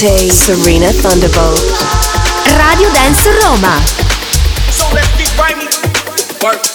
Cup. Serena Thunderbolt. Radio Dance Roma. So let's get grimy. Work, work.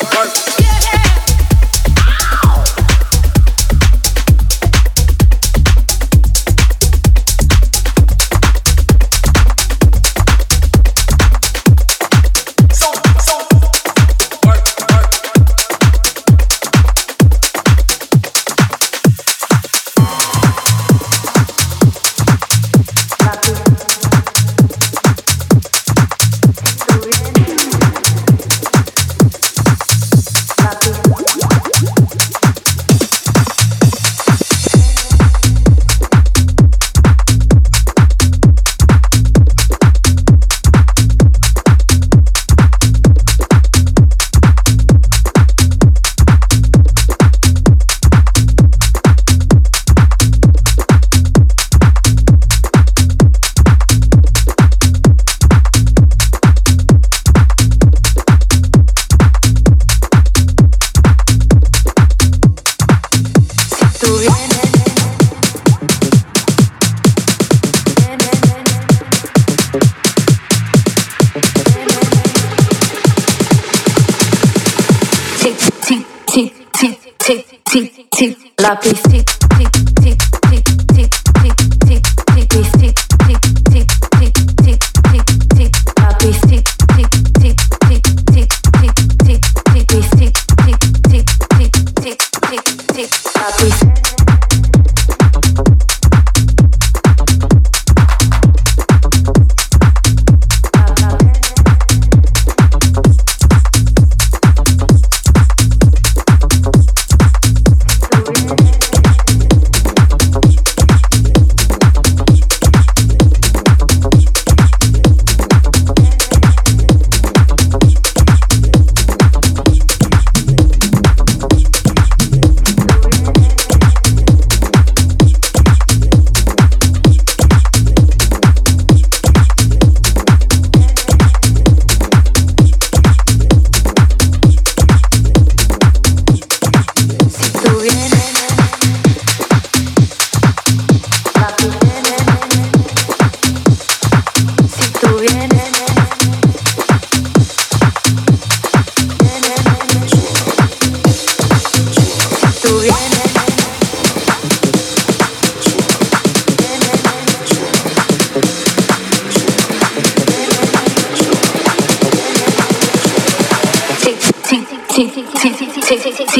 Tu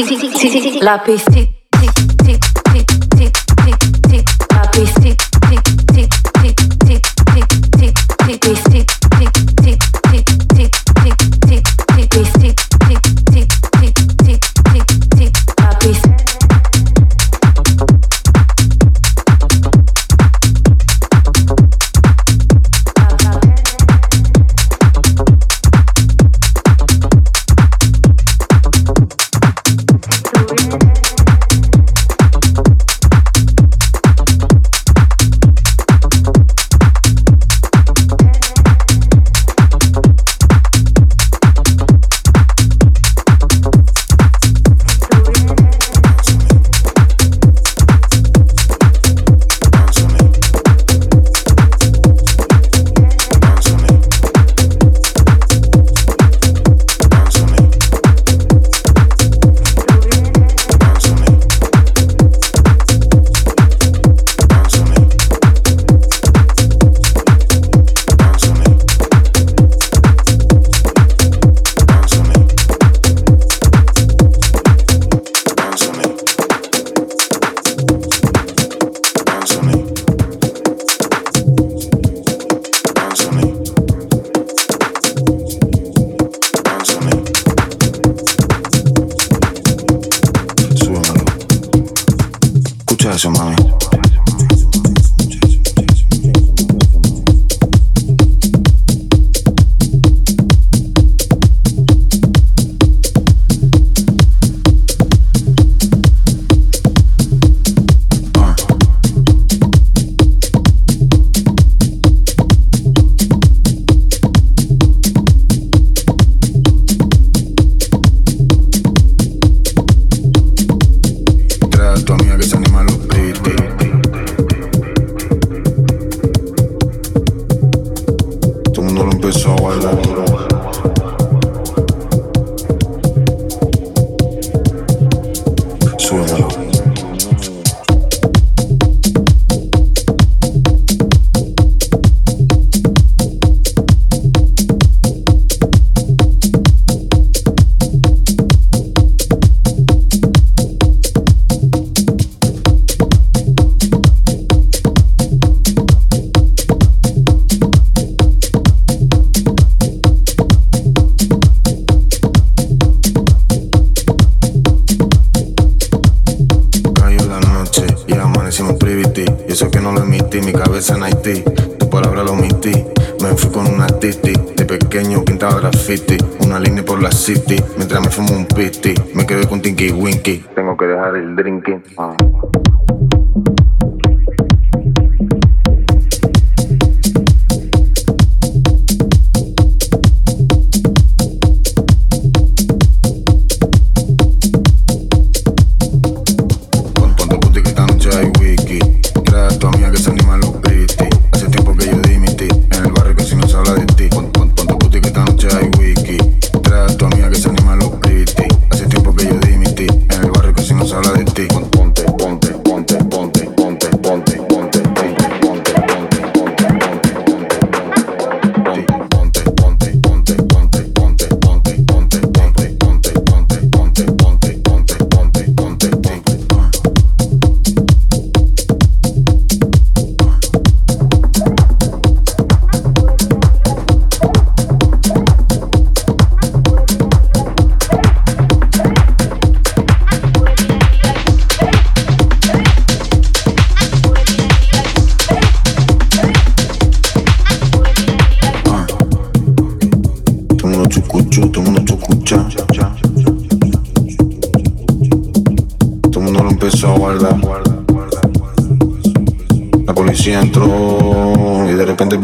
amiga que se anima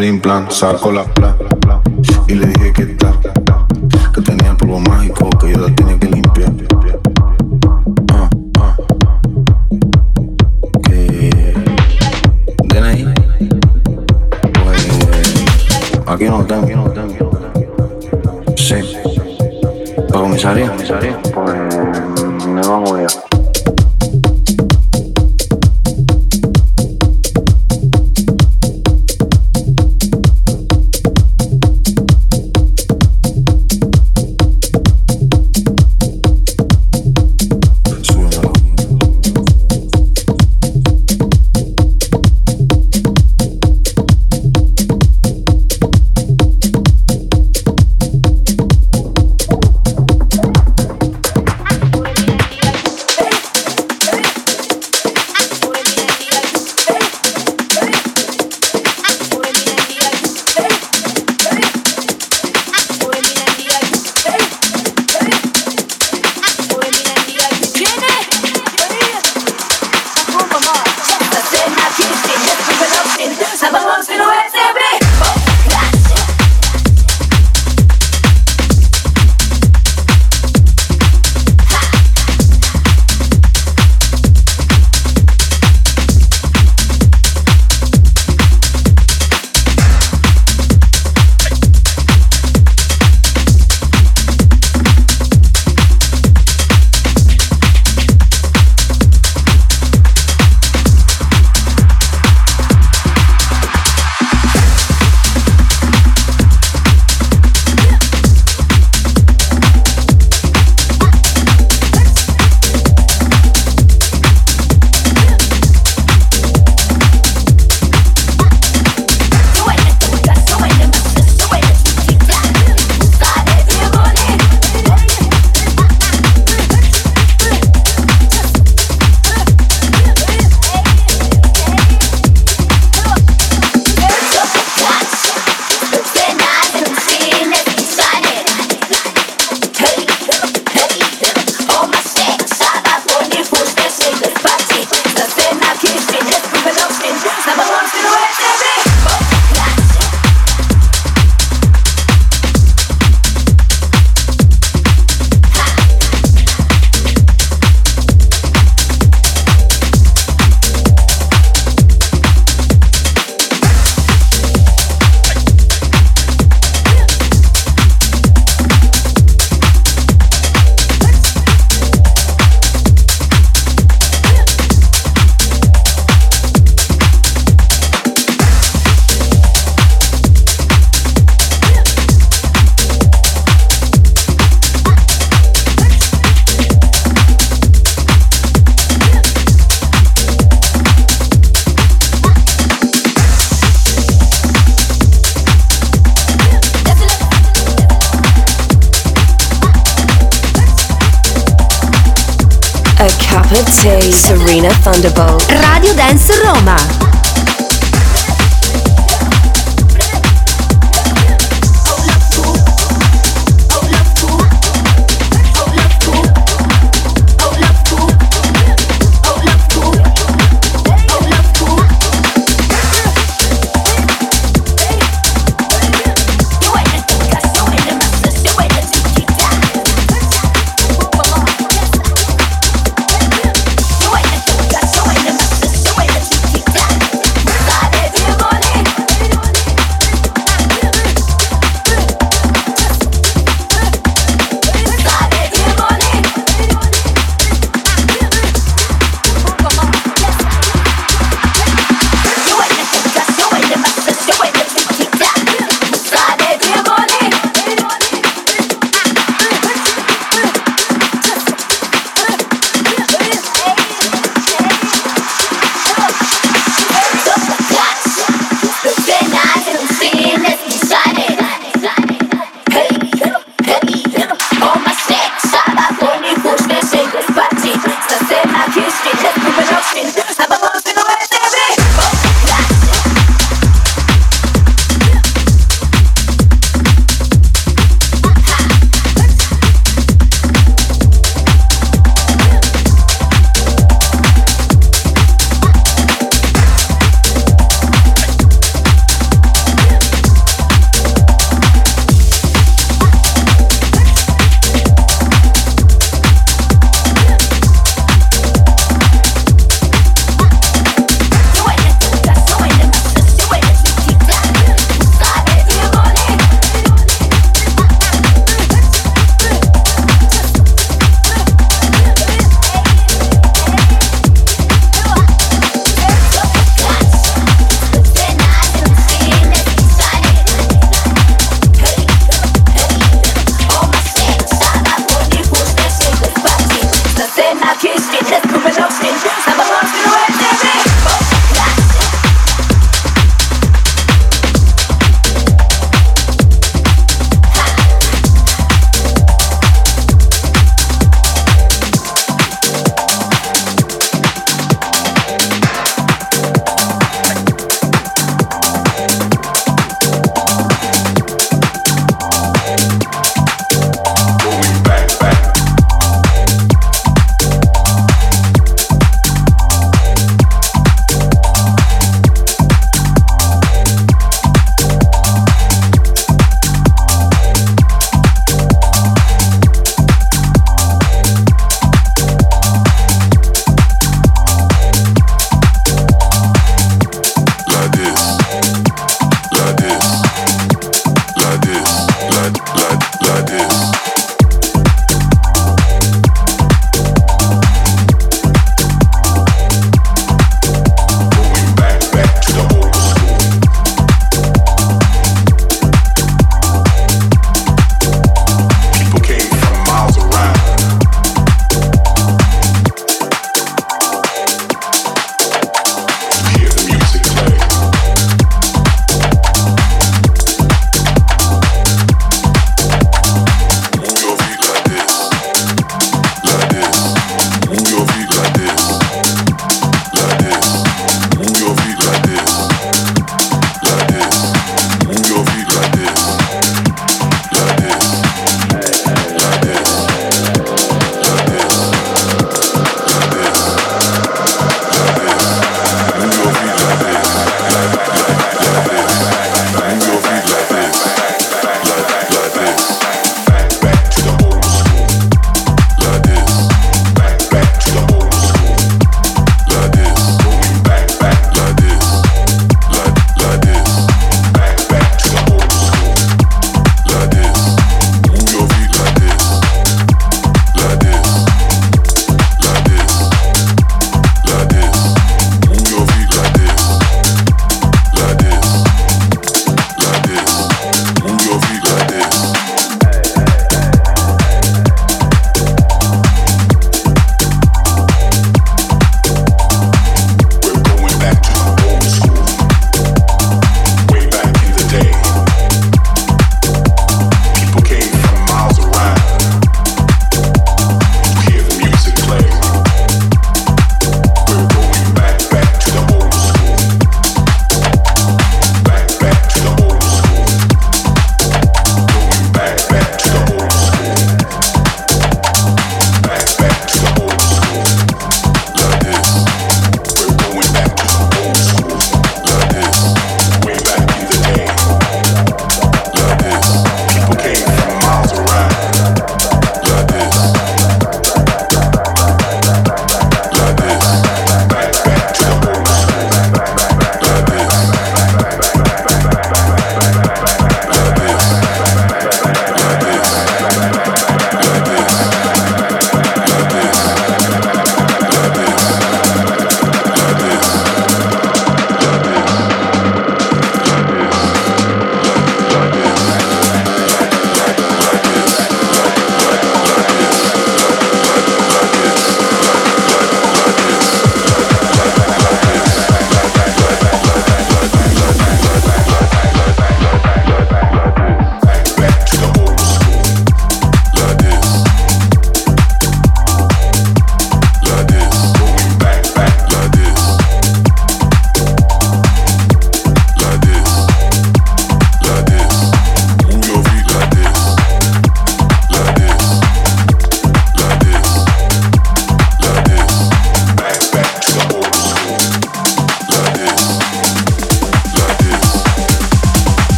bling plan, saco la plata. Thunderbolt.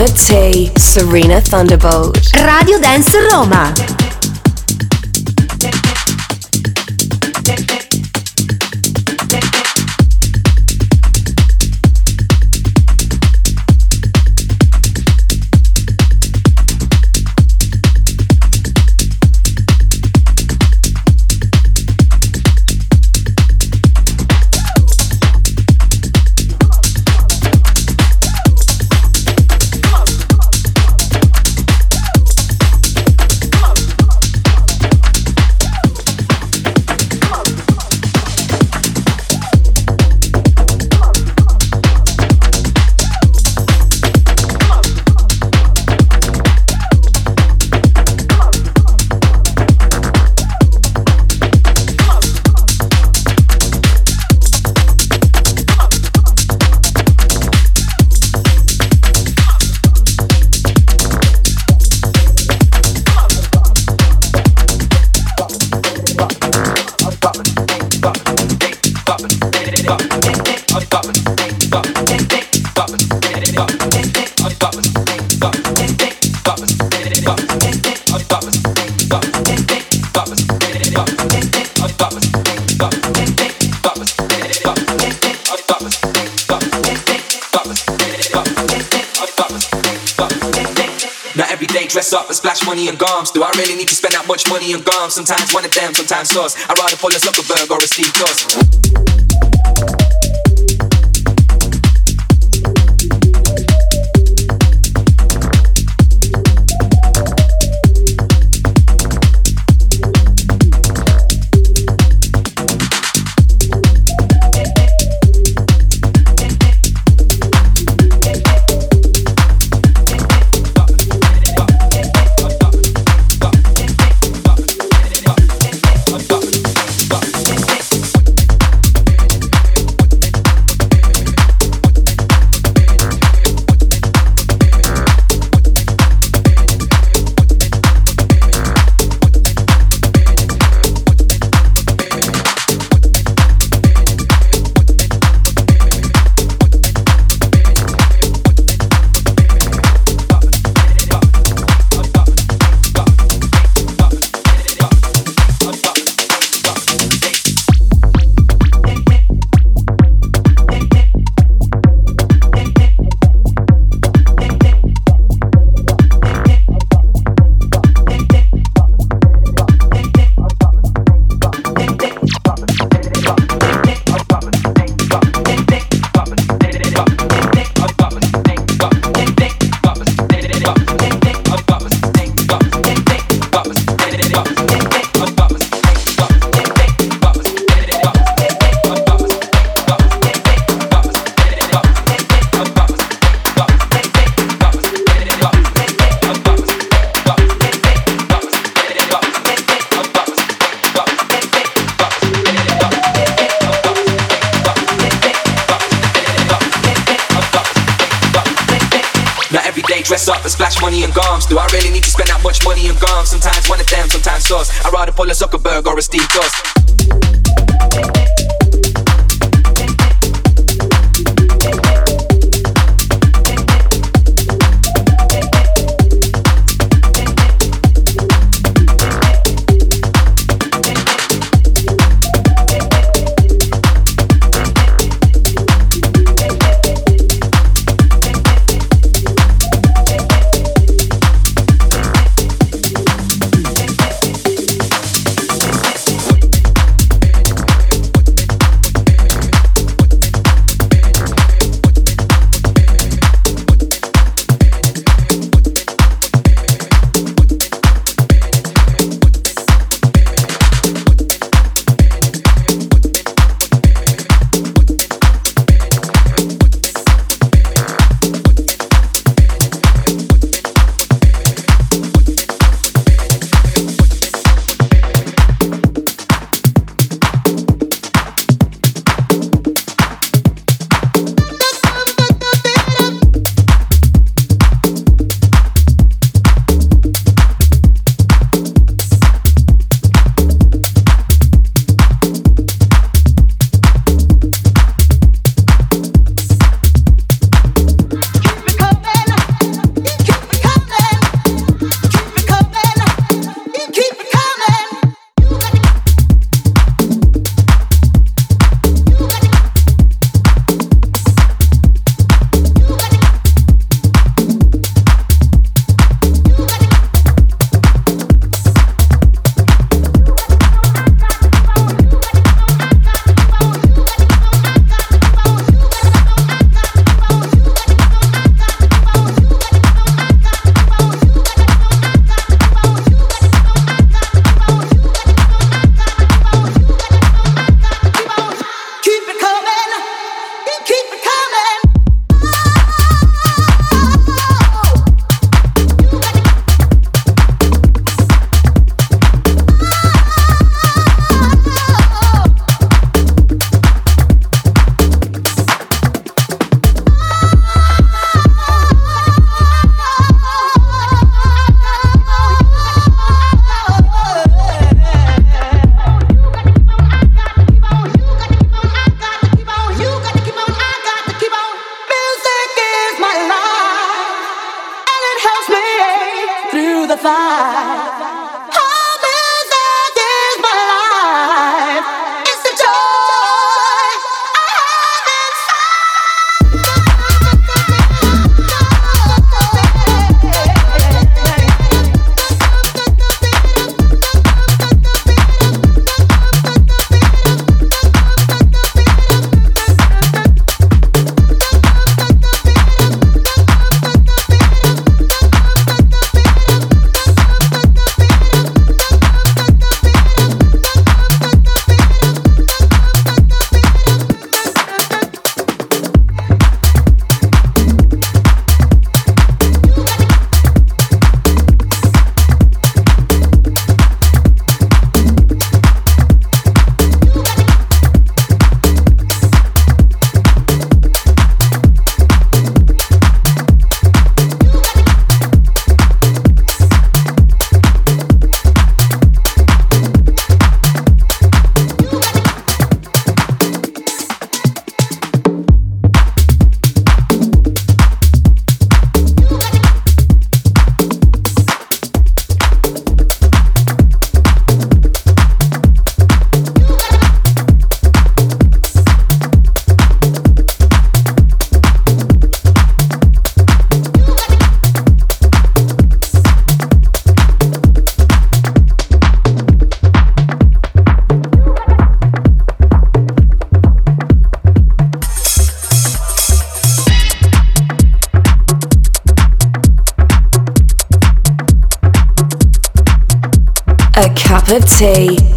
Of tea. Serena Thunderbolt. Radio Dance Roma. Money and gums. Do I really need to spend that much money on gums? Sometimes one of them, sometimes sauce. I'd rather a Zuckerberg or a Steve Jobs. Money and gums. Do I really need to spend that much money on gums? Sometimes one of them, sometimes sauce. I'd rather pull a Zuckerberg or a Steve Jobs.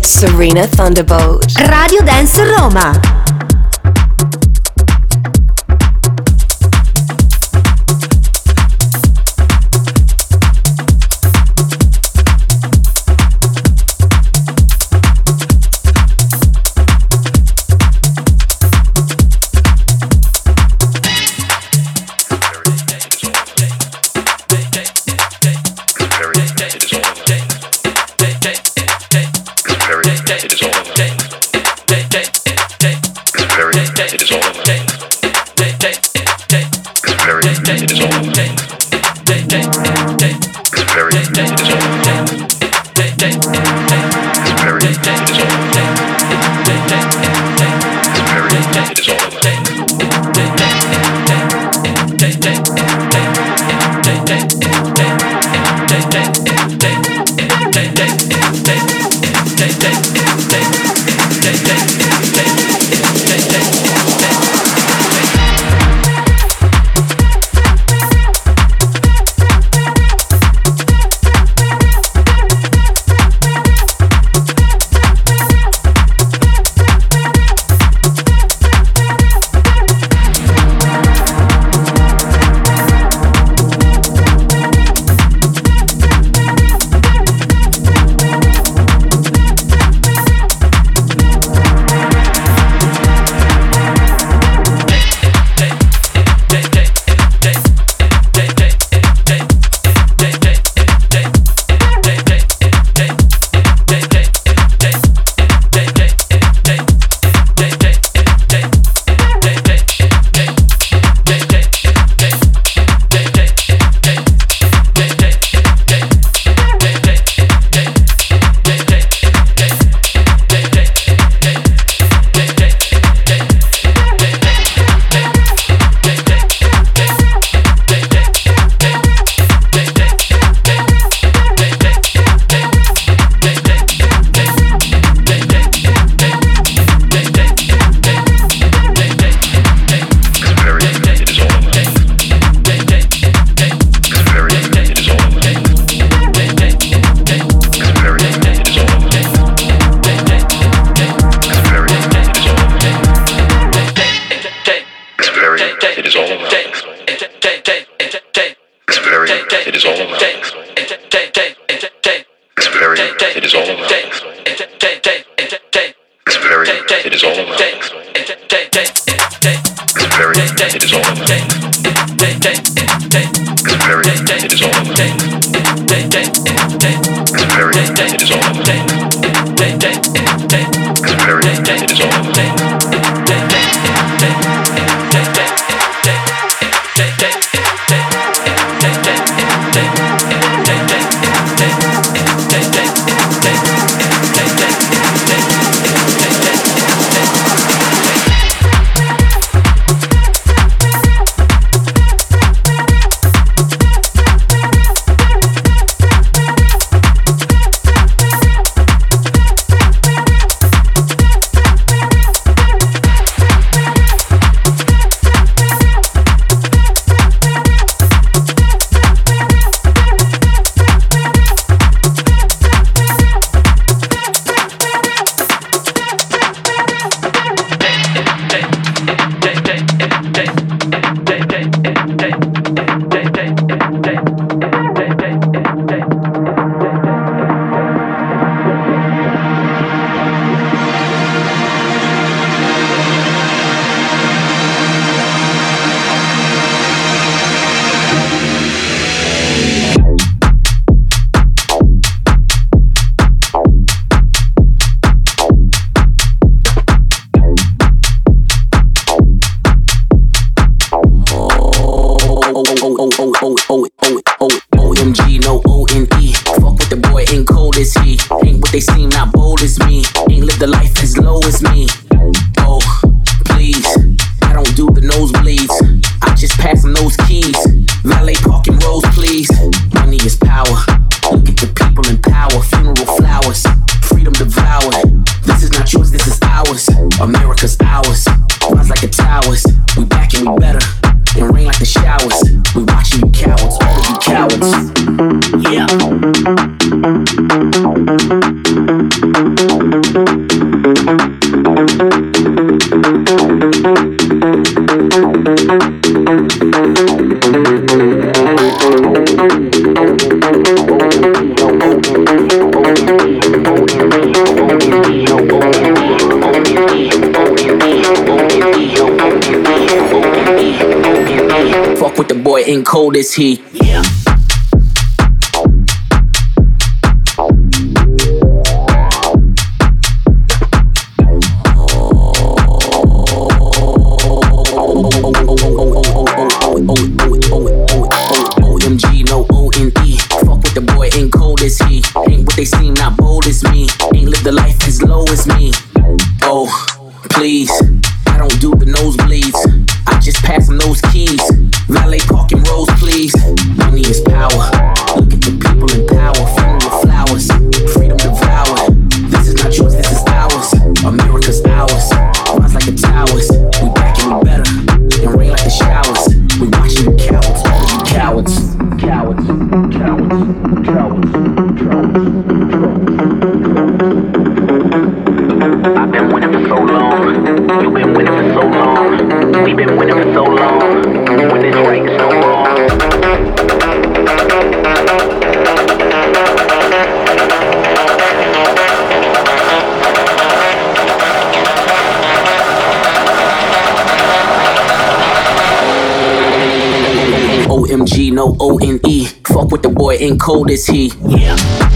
Serena Thunderbolt. And E, fuck with the boy and cold as he. Yeah.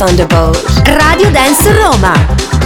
Thunderbolt. Radio Dance Roma.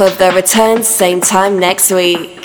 Of the return, same time next week.